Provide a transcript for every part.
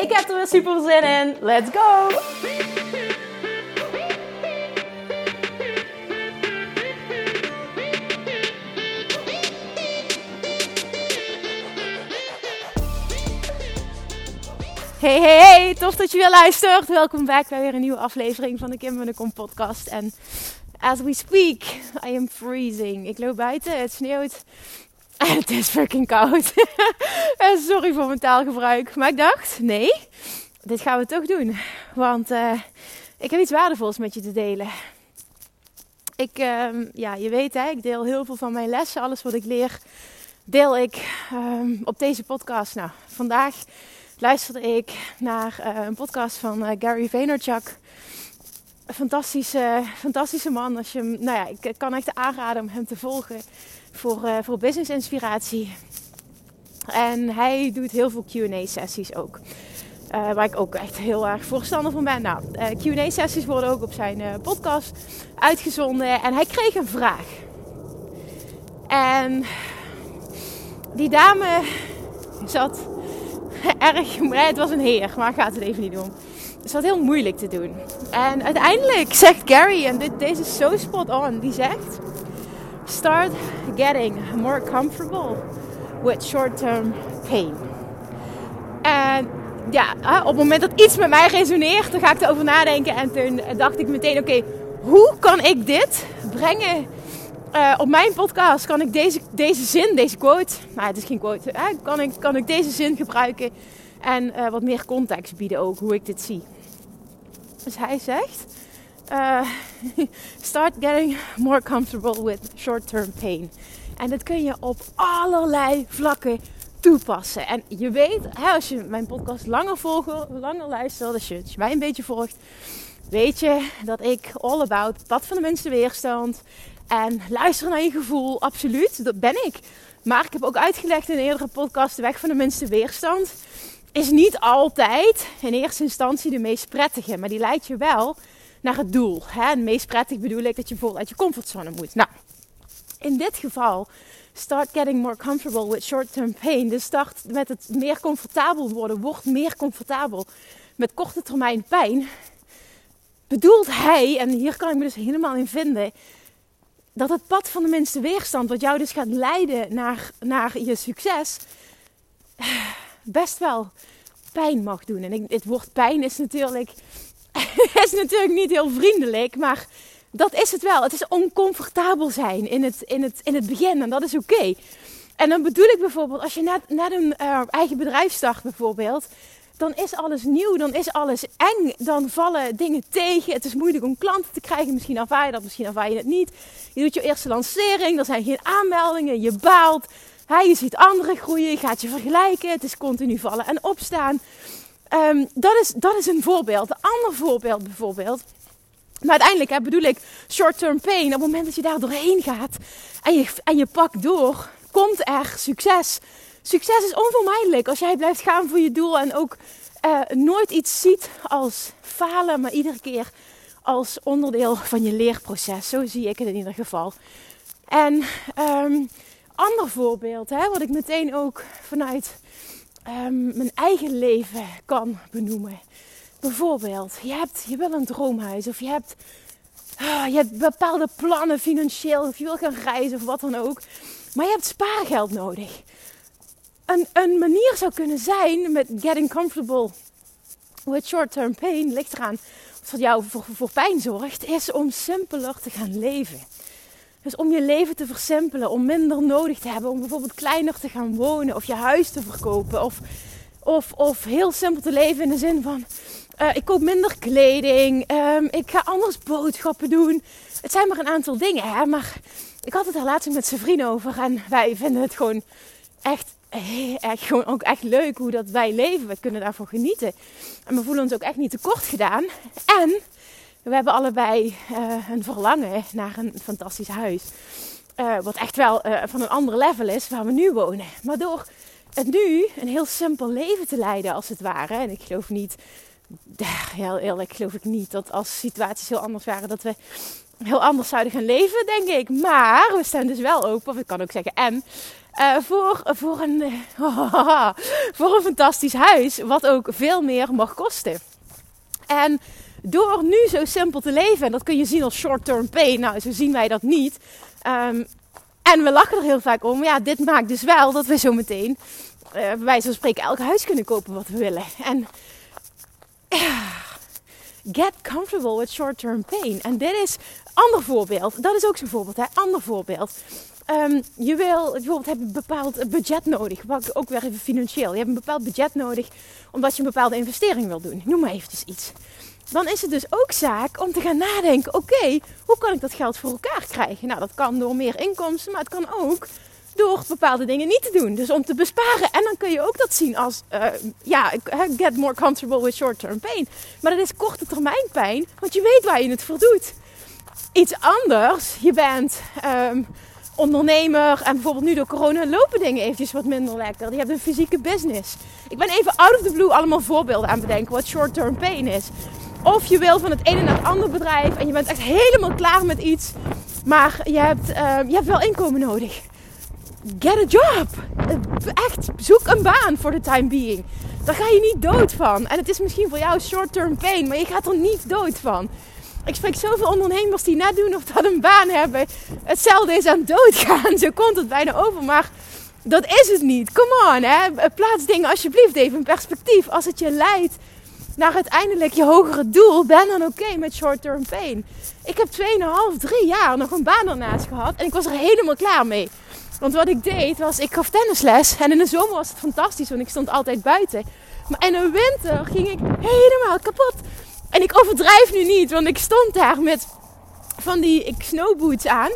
Ik heb er super zin in. Let's go! Hey, hey, hey, tof dat je weer luistert. Welkom back bij weer een nieuwe aflevering van de Kim en de Kom podcast. En as we speak, I am freezing. Ik loop buiten, het sneeuwt het is fucking koud. en sorry voor mijn taalgebruik. Maar ik dacht, nee, dit gaan we toch doen. Want uh, ik heb iets waardevols met je te delen. Ik, uh, ja, je weet hè, ik deel heel veel van mijn lessen. Alles wat ik leer, deel ik um, op deze podcast. Nou, vandaag luisterde ik naar uh, een podcast van Gary Vaynerchuk. Fantastische, fantastische man. Als je, nou ja, ik kan echt aanraden om hem te volgen voor, uh, voor business inspiratie. En hij doet heel veel Q&A sessies ook. waar ik ook echt heel erg voorstander van ben. Nou, Q&A sessies worden ook op zijn podcast uitgezonden. En hij kreeg een vraag. En die dame zat erg, het was een heer, maar gaat het even niet doen. Het was heel moeilijk te doen. En uiteindelijk zegt Gary, en dit, deze is zo spot on, die zegt: Start getting more comfortable with short-term pain. En ja, op het moment dat iets met mij resoneert, dan ga ik erover nadenken. En toen dacht ik meteen: oké, hoe kan ik dit brengen uh, op mijn podcast kan ik deze, deze zin, deze quote, nou het is geen quote, kan, ik, kan ik deze zin gebruiken en uh, wat meer context bieden ook, hoe ik dit zie. Dus hij zegt, uh, start getting more comfortable with short-term pain. En dat kun je op allerlei vlakken toepassen. En je weet, hè, als je mijn podcast langer volgt, langer luistert, als je, als je mij een beetje volgt, weet je dat ik all about pad van de minste weerstand, en luisteren naar je gevoel, absoluut, dat ben ik. Maar ik heb ook uitgelegd in een eerdere podcast, de weg van de minste weerstand is niet altijd in eerste instantie de meest prettige. Maar die leidt je wel naar het doel. Hè? En meest prettig bedoel ik dat je bijvoorbeeld uit je comfortzone moet. Nou, in dit geval, start getting more comfortable with short-term pain. Dus start met het meer comfortabel worden. Word meer comfortabel met korte termijn pijn. Bedoelt hij, en hier kan ik me dus helemaal in vinden dat het pad van de minste weerstand, wat jou dus gaat leiden naar, naar je succes, best wel pijn mag doen. En het woord pijn is natuurlijk, is natuurlijk niet heel vriendelijk, maar dat is het wel. Het is oncomfortabel zijn in het, in het, in het begin en dat is oké. En dan bedoel ik bijvoorbeeld, als je net, een uh, eigen bedrijf start bijvoorbeeld, dan is alles nieuw, dan is alles eng, dan vallen dingen tegen. Het is moeilijk om klanten te krijgen. Misschien ervaar je dat, misschien ervaar je het niet. Je doet je eerste lancering, er zijn geen aanmeldingen, je baalt. je ziet anderen groeien, je gaat je vergelijken. Het is continu vallen en opstaan. Um, dat, is, dat is een voorbeeld. Een ander voorbeeld bijvoorbeeld. Maar uiteindelijk hè, bedoel ik short-term pain. Op het moment dat je daar doorheen gaat en je, en je pakt door, komt er succes succes is onvermijdelijk als jij blijft gaan voor je doel en ook uh, nooit iets ziet als falen, maar iedere keer als onderdeel van je leerproces. Zo zie ik het in ieder geval. En um, ander voorbeeld, hè, wat ik meteen ook vanuit um, mijn eigen leven kan benoemen. Bijvoorbeeld, je, hebt, je wil een droomhuis of je hebt, uh, je hebt bepaalde plannen financieel of je wil gaan reizen of wat dan ook. Maar je hebt spaargeld nodig een, een manier zou kunnen zijn met getting comfortable with short-term pain, ligt eraan wat voor jou voor pijn zorgt, is om simpeler te gaan leven. Dus om je leven te versimpelen, om minder nodig te hebben, om bijvoorbeeld kleiner te gaan wonen of je huis te verkopen. Of, of, of heel simpel te leven in de zin van, uh, ik koop minder kleding, um, ik ga anders boodschappen doen. Het zijn maar een aantal dingen, hè? maar ik had het er laatst met zijn vrienden over en wij vinden het gewoon echt echt gewoon ook echt leuk hoe dat wij leven. We kunnen daarvan genieten. En we voelen ons ook echt niet tekort gedaan. En we hebben allebei uh, een verlangen naar een fantastisch huis. Uh, wat echt wel uh, van een ander level is waar we nu wonen. Maar door het nu een heel simpel leven te leiden als het ware. En ik geloof niet, heel eerlijk geloof ik niet dat als situaties heel anders waren dat we heel anders zouden gaan leven, denk ik. Maar we staan dus wel open, of ik kan ook zeggen en, voor, voor, een, voor een fantastisch huis, wat ook veel meer mag kosten. En door nu zo simpel te leven, en dat kun je zien als short-term pain, nou zo zien wij dat niet. Um, en we lachen er heel vaak om. Ja, dit maakt dus wel dat we zo meteen, uh, bij wijze van spreken, elk huis kunnen kopen wat we willen. En get comfortable with short-term pain. En dit is ander voorbeeld. Dat is ook zo'n voorbeeld, hè? Ander voorbeeld. Um, je wil bijvoorbeeld hebben een bepaald budget nodig. Ook weer even financieel. Je hebt een bepaald budget nodig omdat je een bepaalde investering wil doen. Noem maar eventjes iets. Dan is het dus ook zaak om te gaan nadenken: oké, hoe kan ik dat geld voor elkaar krijgen? Nou, dat kan door meer inkomsten, maar het kan ook door bepaalde dingen niet te doen. Dus om te besparen. En dan kun je ook dat zien als, uh, ja, get more comfortable with short-term pain. Maar dat is korte termijn pijn, want je weet waar je het voor doet. Iets anders, je bent um, ondernemer en bijvoorbeeld nu door corona lopen dingen eventjes wat minder lekker. Je hebt een fysieke business. Ik ben even out of the blue allemaal voorbeelden aan bedenken wat short-term pain is. Of je wil van het ene naar het andere bedrijf en je bent echt helemaal klaar met iets. Maar je hebt, uh, je hebt wel inkomen nodig get a job. Echt, zoek een baan voor de time being. Daar ga je niet dood van. En het is misschien voor jou short-term pain, maar je gaat er niet dood van. Ik spreek zoveel ondernemers die net doen of dat een baan hebben. Hetzelfde is aan doodgaan. Zo komt het bijna over. Maar dat is het niet. Come on, hè. Plaats dingen alsjeblieft even in perspectief. Als het je leidt naar uiteindelijk je hogere doel, ben dan oké met short-term pain. Ik heb 2,5, 3 jaar nog een baan ernaast gehad. En ik was er helemaal klaar mee. Want wat ik deed was, ik gaf tennisles. En in de zomer was het fantastisch, want ik stond altijd buiten. Maar in de winter ging ik helemaal kapot. En ik overdrijf nu niet, want ik stond daar met van die snowboots aan.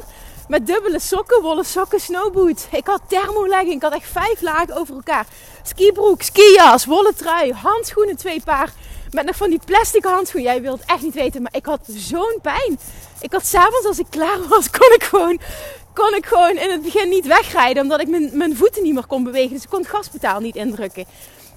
Met dubbele sokken, wollen sokken, snowboots. Ik had thermolegging, ik had echt vijf lagen over elkaar. Skibroek, skijas, wollen trui, handschoenen twee paar. Met nog van die plastic handschoenen. Jij wilt echt niet weten, maar ik had zo'n pijn. Ik had s'avonds als ik klaar was, kon ik gewoon kon ik gewoon in het begin niet wegrijden. Omdat ik mijn, mijn voeten niet meer kon bewegen. Dus ik kon het gaspedaal niet indrukken.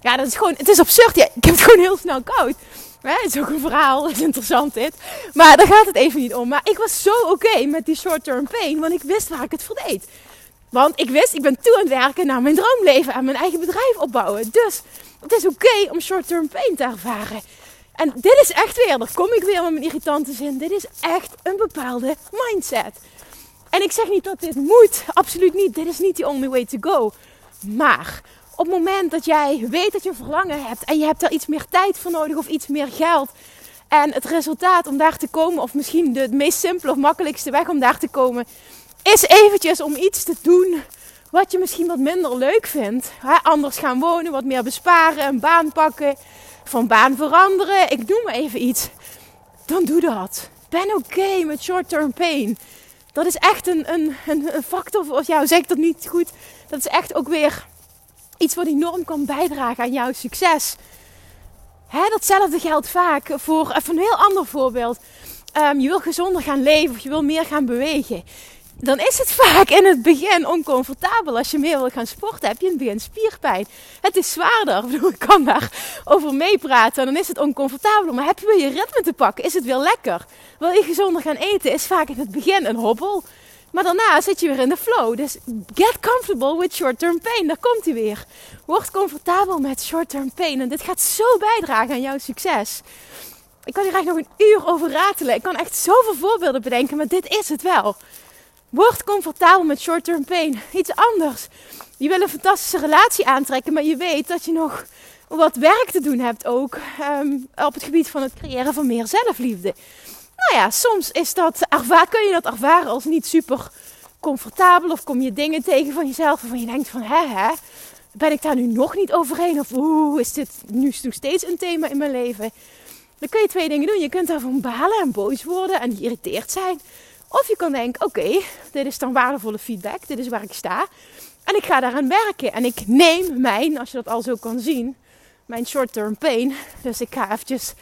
Ja, dat is gewoon, het is absurd. Ja, ik heb het gewoon heel snel koud. het is ook een verhaal, dat is interessant dit. Maar daar gaat het even niet om. Maar ik was zo oké met die short-term pain, want ik wist waar ik het voor deed. Want ik wist, ik ben toe aan het werken naar mijn droomleven en mijn eigen bedrijf opbouwen. Dus het is oké om short-term pain te ervaren. En dit is echt weer, daar kom ik weer met mijn irritante zin. Dit is echt een bepaalde mindset. En ik zeg niet dat dit moet, absoluut niet. Dit is niet the only way to go. Maar op het moment dat jij weet dat je verlangen hebt en je hebt er iets meer tijd voor nodig of iets meer geld. En het resultaat om daar te komen, of misschien de meest simpele of makkelijkste weg om daar te komen, is eventjes om iets te doen wat je misschien wat minder leuk vindt. anders gaan wonen, wat meer besparen, een baan pakken, van baan veranderen. Ik noem maar even iets. Dan doe dat. Ben oké met short-term pain dat is echt een, een, een, een factor. Ja, zeg ik dat niet goed? Dat is echt ook weer iets wat enorm kan bijdragen aan jouw succes. Hè, datzelfde geldt vaak voor een heel ander voorbeeld. Um, je wil gezonder gaan leven of je wil meer gaan bewegen dan is het vaak in het begin oncomfortabel. Als je meer wil gaan sporten, heb je in het begin spierpijn. Het is zwaarder. Ik, bedoel, ik kan daar over meepraten. Dan is het oncomfortabel. Maar heb je je ritme te pakken, is het weer lekker. Wil je gezonder gaan eten, is vaak in het begin een hobbel. Maar daarna zit je weer in de flow. Dus get comfortable with short-term pain. Daar komt hij weer. Word comfortabel met short-term pain. En dit gaat zo bijdragen aan jouw succes. Ik kan hier eigenlijk nog een uur over ratelen. Ik kan echt zoveel voorbeelden bedenken, maar dit is het wel. Word comfortabel met short-term pain. Iets anders. Je wil een fantastische relatie aantrekken, maar je weet dat je nog wat werk te doen hebt ook um, op het gebied van het creëren van meer zelfliefde. Nou ja, soms is dat, kun je dat ervaren als niet super comfortabel of kom je dingen tegen van jezelf waarvan je denkt van hè hè, ben ik daar nu nog niet overheen of oeh, is dit nu nog steeds een thema in mijn leven? Dan kun je twee dingen doen. Je kunt daarvan balen en boos worden en geïrriteerd zijn. Of je kan denken, oké, dit is dan waardevolle feedback. Dit is waar ik sta. En ik ga daaraan werken. En ik neem mijn, als je dat al zo kan zien, mijn short-term pain. Dus ik ga eventjes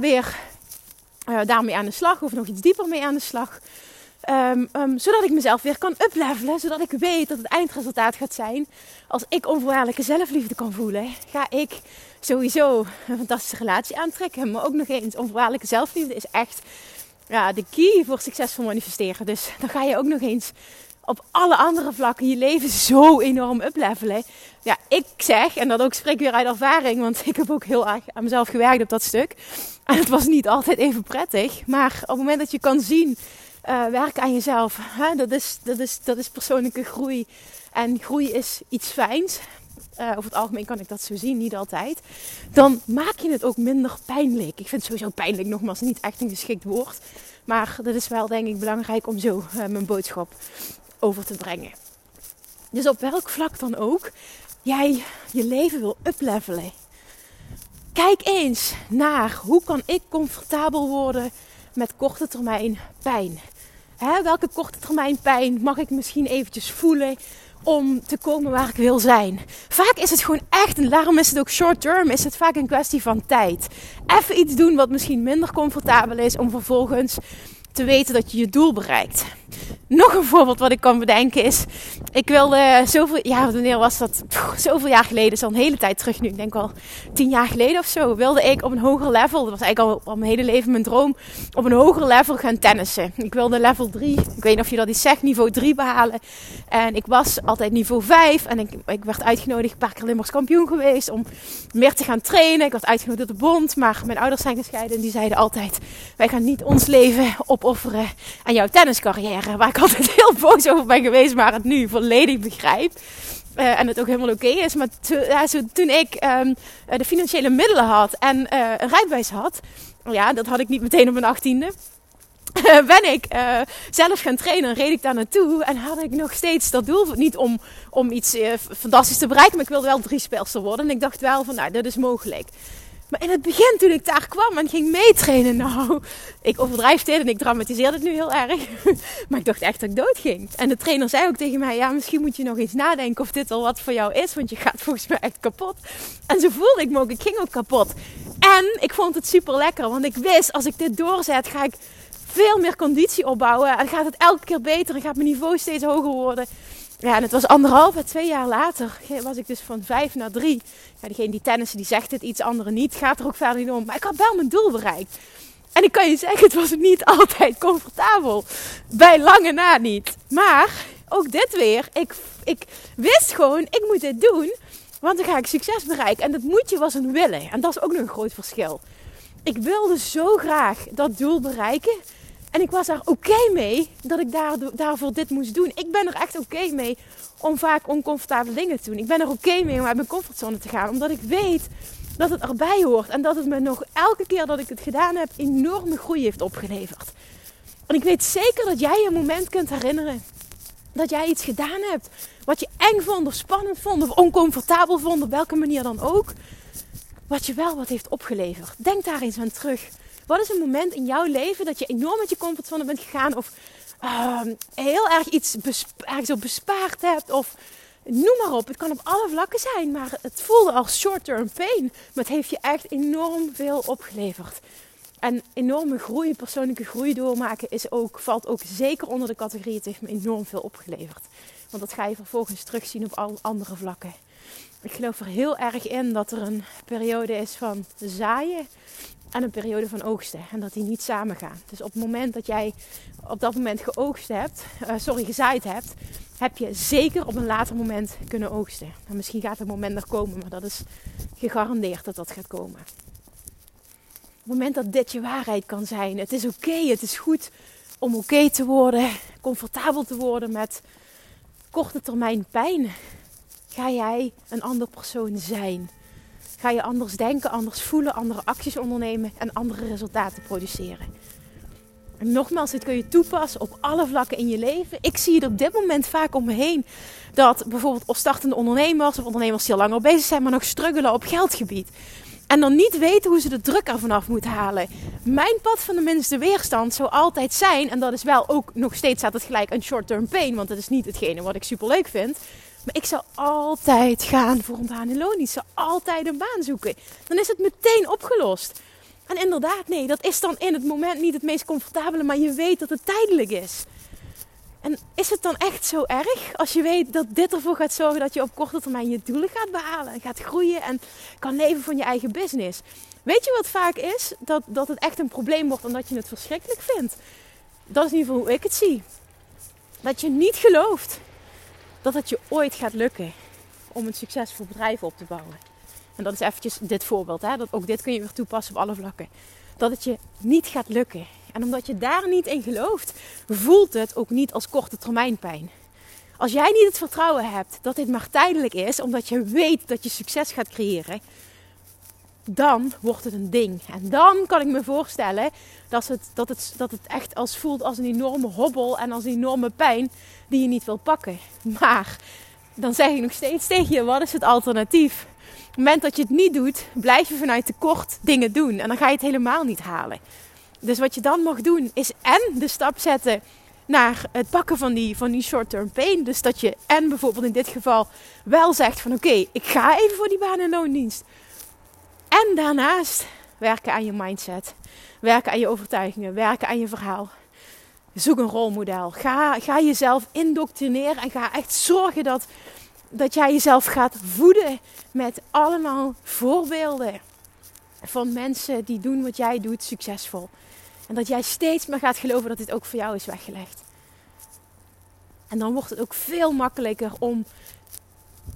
weer uh, daarmee aan de slag. Of nog iets dieper mee aan de slag. Um, um, zodat ik mezelf weer kan uplevelen. Zodat ik weet dat het eindresultaat gaat zijn. Als ik onvoorwaardelijke zelfliefde kan voelen, ga ik sowieso een fantastische relatie aantrekken. Maar ook nog eens, onvoorwaardelijke zelfliefde is echt ja, de key voor succesvol manifesteren. Dus dan ga je ook nog eens op alle andere vlakken je leven zo enorm uplevelen. Ja, ik zeg, en dat ook spreek weer uit ervaring, want ik heb ook heel erg aan mezelf gewerkt op dat stuk. En het was niet altijd even prettig. Maar op het moment dat je kan zien, uh, werken aan jezelf, hè, dat, is, dat, is, dat is persoonlijke groei. En groei is iets fijns. Uh, over het algemeen kan ik dat zo zien, niet altijd. Dan maak je het ook minder pijnlijk. Ik vind sowieso pijnlijk nogmaals niet echt een geschikt woord. Maar dat is wel denk ik belangrijk om zo uh, mijn boodschap over te brengen. Dus op welk vlak dan ook jij je leven wil uplevelen. Kijk eens naar hoe kan ik comfortabel worden met korte termijn pijn. Hè, welke korte termijn pijn mag ik misschien eventjes voelen om te komen waar ik wil zijn. Vaak is het gewoon echt, en daarom is het ook short term, is het vaak een kwestie van tijd. Even iets doen wat misschien minder comfortabel is om vervolgens te weten dat je je doel bereikt. Nog een voorbeeld wat ik kan bedenken is, ik wilde zoveel, ja wanneer was dat? zoveel jaar geleden, is al een hele tijd terug nu, ik denk al tien jaar geleden of zo, wilde ik op een hoger level, dat was eigenlijk al, mijn hele leven mijn droom, op een hoger level gaan tennissen. Ik wilde level 3, ik weet niet of je dat iets zegt, niveau 3 behalen. En ik was altijd niveau 5 en ik, ik werd uitgenodigd, een paar keer Limburgs kampioen geweest, om meer te gaan trainen. Ik werd uitgenodigd door de bond, maar mijn ouders zijn gescheiden en die zeiden altijd, wij gaan niet ons leven opofferen aan jouw tenniscarrière, waar ik altijd heel boos over ben geweest, maar het nu volledig begrijp. Uh, en het ook helemaal oké is. Maar toen ik um, de financiële middelen had en uh, een rijbewijs had, ja, dat had ik niet meteen op mijn achttiende. ben ik zelf gaan trainen, reed ik daar naartoe en had ik nog steeds dat doel. Niet om, om iets fantastisch te bereiken, maar ik wilde wel drie speelster worden. En ik dacht wel van, nou, dat is mogelijk. Maar in het begin, toen ik daar kwam en ging meetrainen, nou, ik overdrijf dit en ik dramatiseer het nu heel erg. Maar ik dacht echt dat ik dood ging. En de trainer zei ook tegen mij, ja, misschien moet je nog eens nadenken of dit al wat voor jou is, want je gaat volgens mij echt kapot. En zo voelde ik me ook, ik ging ook kapot. En ik vond het super lekker, want ik wist, als ik dit doorzet, ga ik veel meer conditie opbouwen. En gaat het elke keer beter en gaat mijn niveau steeds hoger worden. Ja, en het was anderhalf, twee jaar later was ik dus van vijf naar drie. Ja, degene die tennissen, die zegt het iets, andere niet. Gaat er ook verder niet om. Maar ik had wel mijn doel bereikt. En ik kan je zeggen, het was niet altijd comfortabel. Bij lange na niet. Maar ook dit weer. Ik, ik wist gewoon, ik moet dit doen. Want dan ga ik succes bereiken. En dat moetje was een willen. En dat is ook nog een groot verschil. Ik wilde zo graag dat doel bereiken. En ik was daar oké mee dat ik daar, daarvoor dit moest doen. Ik ben er echt oké mee om vaak oncomfortabele dingen te doen. Ik ben er oké mee om uit mijn comfortzone te gaan. Omdat ik weet dat het erbij hoort. En dat het me nog elke keer dat ik het gedaan heb enorme groei heeft opgeleverd. En ik weet zeker dat jij een moment kunt herinneren. Dat jij iets gedaan hebt wat je eng vond of spannend vond of oncomfortabel vond. Op welke manier dan ook. Wat je wel wat heeft opgeleverd. Denk daar eens aan terug. Wat is een moment in jouw leven dat je enorm met je comfortzone bent gegaan of uh, heel erg iets ergens op bespaard hebt of noem maar op. Het kan op alle vlakken zijn, maar het voelde als short-term pain. Maar het heeft je echt enorm veel opgeleverd. En enorme groei, persoonlijke groei doormaken is ook, valt ook zeker onder de categorie. Het heeft me enorm veel opgeleverd. Want dat ga je vervolgens terugzien op al andere vlakken. Ik geloof er heel erg in dat er een periode is van zaaien en een periode van oogsten. En dat die niet samen gaan. Dus op het moment dat jij op dat moment geoogst hebt, uh, sorry, gezaaid hebt, heb je zeker op een later moment kunnen oogsten. En misschien gaat het moment nog komen, maar dat is gegarandeerd dat dat gaat komen. Op het moment dat dit je waarheid kan zijn, het is oké, het is goed om oké te worden, comfortabel te worden met korte termijn pijn, ga jij een ander persoon zijn. Ga je anders denken, anders voelen, andere acties ondernemen en andere resultaten produceren. En nogmaals, dit kun je toepassen op alle vlakken in je leven. Ik zie het op dit moment vaak om me heen. Dat bijvoorbeeld startende ondernemers of ondernemers die al langer bezig zijn, maar nog struggelen op geldgebied. En dan niet weten hoe ze de druk ervan af moeten halen. Mijn pad van de minste weerstand zou altijd zijn, en dat is wel ook nog steeds staat het gelijk een short-term pain, want dat is niet hetgene wat ik super leuk vind. Maar ik zou altijd gaan voor een baan in loon. Ik zou altijd een baan zoeken. Dan is het meteen opgelost. En inderdaad, nee, dat is dan in het moment niet het meest comfortabele, maar je weet dat het tijdelijk is. En is het dan echt zo erg als je weet dat dit ervoor gaat zorgen dat je op korte termijn je doelen gaat behalen en gaat groeien en kan leven van je eigen business? Weet je wat vaak is? Dat, dat het echt een probleem wordt omdat je het verschrikkelijk vindt. Dat is in ieder geval hoe ik het zie. Dat je niet gelooft dat het je ooit gaat lukken om een succesvol bedrijf op te bouwen. En dat is eventjes dit voorbeeld. Hè? Dat, ook dit kun je weer toepassen op alle vlakken. Dat het je niet gaat lukken. En omdat je daar niet in gelooft, voelt het ook niet als korte termijn pijn. Als jij niet het vertrouwen hebt dat dit maar tijdelijk is, omdat je weet dat je succes gaat creëren, dan wordt het een ding. En dan kan ik me voorstellen dat het, dat het, dat het echt als voelt als een enorme hobbel en als een enorme pijn die je niet wil pakken. Maar dan zeg ik nog steeds tegen je, wat is het alternatief? Op het moment dat je het niet doet, blijf je vanuit tekort dingen doen. En dan ga je het helemaal niet halen. Dus wat je dan mag doen, is en de stap zetten naar het pakken van die, van die short-term pain. Dus dat je en bijvoorbeeld in dit geval wel zegt van oké, ik ga even voor die baan- en loondienst. En daarnaast werken aan je mindset. Werken aan je overtuigingen. Werken aan je verhaal. Zoek een rolmodel. Ga, ga jezelf indoctrineren en ga echt zorgen dat, dat jij jezelf gaat voeden met allemaal voorbeelden van mensen die doen wat jij doet succesvol. En dat jij steeds meer gaat geloven dat dit ook voor jou is weggelegd. En dan wordt het ook veel makkelijker om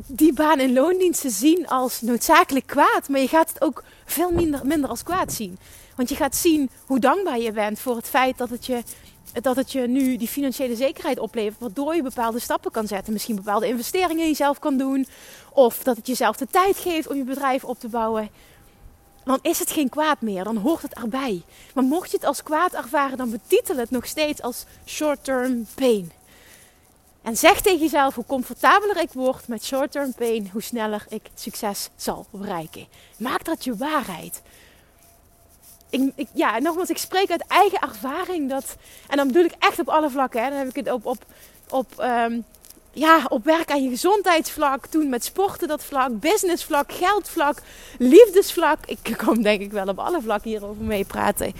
die baan in loondienst te zien als noodzakelijk kwaad. Maar je gaat het ook veel minder, minder als kwaad zien. Want je gaat zien hoe dankbaar je bent voor het feit dat het je dat het je nu die financiële zekerheid oplevert, waardoor je bepaalde stappen kan zetten. Misschien bepaalde investeringen die je zelf kan doen, of dat het jezelf de tijd geeft om je bedrijf op te bouwen. Dan is het geen kwaad meer, dan hoort het erbij. Maar mocht je het als kwaad ervaren, dan betitel het nog steeds als short-term pain. En zeg tegen jezelf hoe comfortabeler ik word met short-term pain, hoe sneller ik succes zal bereiken. Maak dat je waarheid. Ik, ja, nogmaals, ik spreek uit eigen ervaring. Dat, en dan bedoel ik echt op alle vlakken. Hè. Dan heb ik het op, op, op, um, ja, op werk aan je gezondheidsvlak. Toen met sporten dat vlak. Businessvlak, geldvlak, liefdesvlak. Ik kom denk ik wel op alle vlakken hierover mee praten.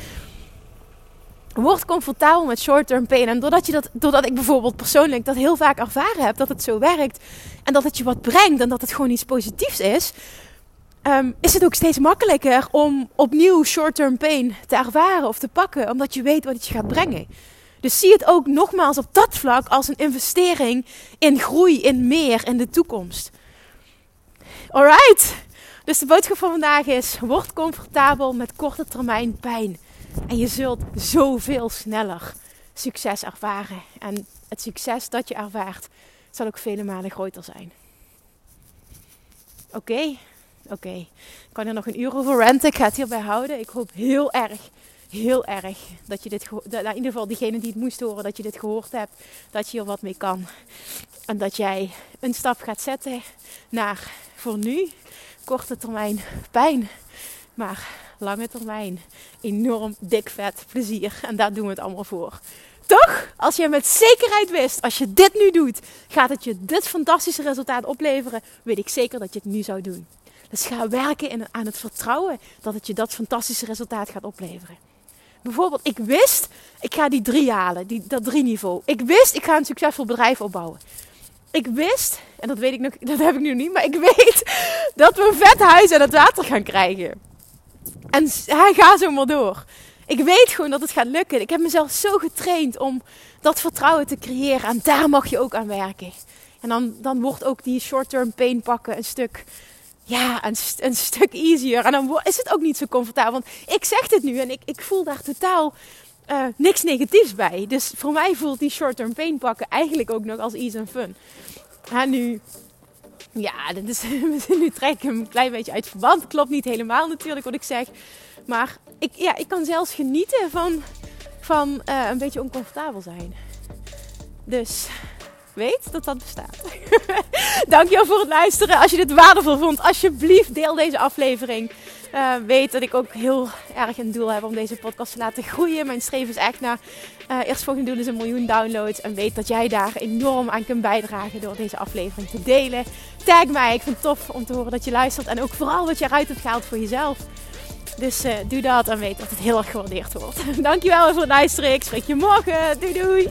Word comfortabel met short-term pain. En doordat, je dat, doordat ik bijvoorbeeld persoonlijk dat heel vaak ervaren heb, dat het zo werkt. En dat het je wat brengt en dat het gewoon iets positiefs is. Um, is het ook steeds makkelijker om opnieuw short-term pain te ervaren of te pakken. Omdat je weet wat het je gaat brengen. Dus zie het ook nogmaals op dat vlak als een investering in groei, in meer, in de toekomst. Alright. Dus de boodschap van vandaag is: word comfortabel met korte termijn pijn. En je zult zoveel sneller succes ervaren. En het succes dat je ervaart zal ook vele malen groter zijn. Oké, oké. Ik kan er nog een uur over renten. Ik ga het hierbij houden. Ik hoop heel erg, heel erg dat je dit, dat in ieder geval diegene die het moest horen, dat je dit gehoord hebt. Dat je hier wat mee kan. En dat jij een stap gaat zetten naar voor nu korte termijn pijn. Maar lange termijn enorm dik vet plezier. En daar doen we het allemaal voor. Toch? Als je met zekerheid wist, als je dit nu doet, gaat het je dit fantastische resultaat opleveren, weet ik zeker dat je het nu zou doen. Dus ga werken aan het vertrouwen dat het je dat fantastische resultaat gaat opleveren. Bijvoorbeeld, ik wist, ik ga die drie halen, die, dat drie niveau. Ik wist, ik ga een succesvol bedrijf opbouwen. Ik wist, en dat weet ik nog, dat heb ik nu niet, maar ik weet dat we een vet huis en het water gaan krijgen. En hij gaat zo maar door. Ik weet gewoon dat het gaat lukken. Ik heb mezelf zo getraind om dat vertrouwen te creëren. En daar mag je ook aan werken. En dan, dan wordt ook die short-term pain pakken een stuk, ja, een, stuk easier. En dan is het ook niet zo comfortabel. Want ik zeg dit nu en ik, ik voel daar totaal uh, niks negatiefs bij. Dus voor mij voelt die short-term pain pakken eigenlijk ook nog als easy en fun. En nu ja, dat is, nu trek ik hem een klein beetje uit verband. Klopt niet helemaal natuurlijk wat ik zeg. Maar ik, ja, ik kan zelfs genieten van, van uh, een beetje oncomfortabel zijn. Dus weet dat dat bestaat. Dankjewel voor het luisteren. Als je dit waardevol vond, alsjeblieft deel deze aflevering Uh, weet dat ik ook heel erg een doel heb om deze podcast te laten groeien. Mijn streven is echt naar uh, eerstvolgende doel is een miljoen downloads. En weet dat jij daar enorm aan kunt bijdragen door deze aflevering te delen. Tag mij, ik vind het tof om te horen dat je luistert. En ook vooral wat je eruit hebt gehaald voor jezelf. Dus uh, doe dat en weet dat het heel erg gewaardeerd wordt. Dankjewel voor het luisteren. Ik spreek je morgen. Doei doei.